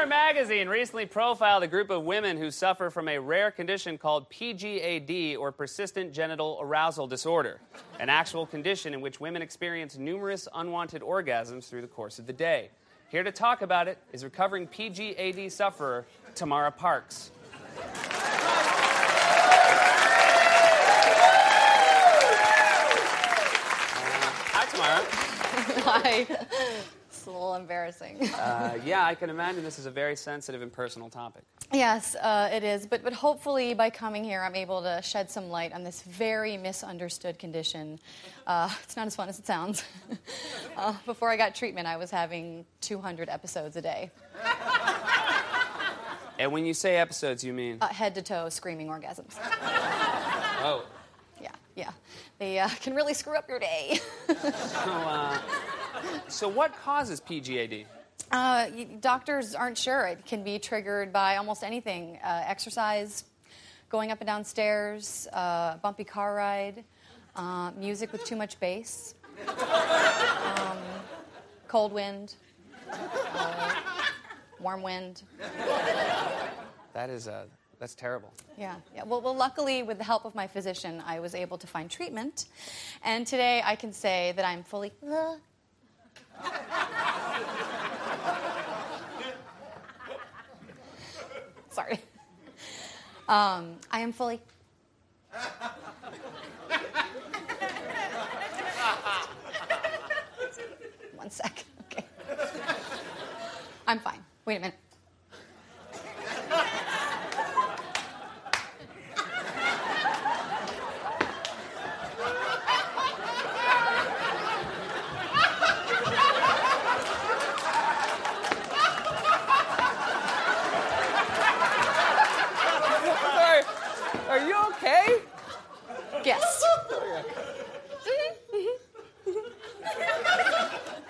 Glamour magazine recently profiled a group of women who suffer from a rare condition called PGAD, or persistent genital arousal disorder, an actual condition in which women experience numerous unwanted orgasms through the course of the day. Here to talk about it is recovering PGAD sufferer Tamara Parks. Hi, Tamara. Hi. It's a little embarrassing. Uh, yeah, I can imagine this is a very sensitive and personal topic. yes, uh, it is. But, but hopefully, by coming here, I'm able to shed some light on this very misunderstood condition. Uh, it's not as fun as it sounds. uh, before I got treatment, I was having 200 episodes a day, And when you say episodes, you mean? uh, head to toe screaming orgasms. oh. Yeah, yeah. They uh, can really screw up your day. So, uh, so what causes PGAD? Uh, doctors aren't sure. It can be triggered by almost anything uh, exercise, going up and down stairs, uh, bumpy car ride, uh, music with too much bass, um, cold wind, uh, warm wind. That is, uh, that's terrible. Yeah, yeah. Well, well, luckily, with the help of my physician, I was able to find treatment. And today I can say that I'm fully. Sorry. Um, I am fully. One sec. Okay. I'm fine. Wait a minute. Sorry, are you okay? Yes.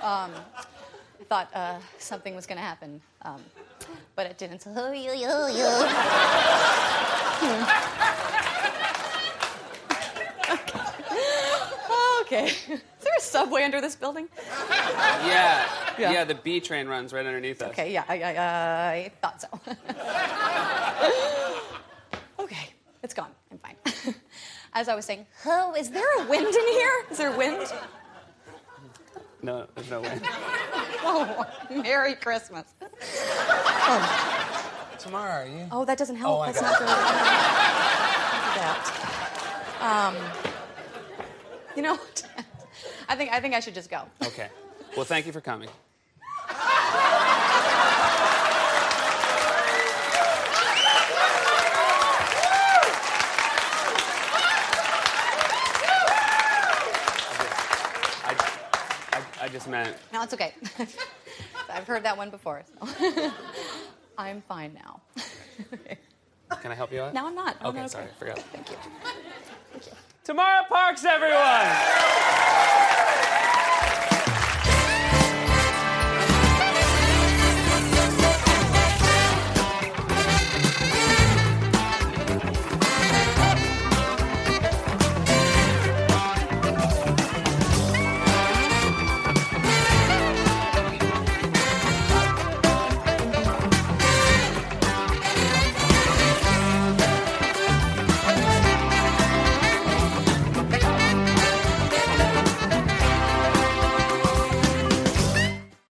um, I thought uh, something was going to happen, um, but it didn't. okay. Is there a subway under this building? Yeah. Yeah. Yeah, the B train runs right underneath us. Okay, yeah, I, I, I thought so. okay, it's gone. I'm fine. As I was saying, oh, is there a wind in here? Is there wind? No, there's no way. Oh, Merry Christmas. Tomorrow, are you? Oh, that doesn't help. Oh, I got not good. Don't that. Um, you know, what? I think I think I should just go. Okay. Well, thank you for coming. Just meant. No, it's okay. I've heard that one before. So. I'm fine now. Can I help you out? No, I'm not. I'm Okay, not sorry, I forgot. Thank you. Tamara Parks, everyone!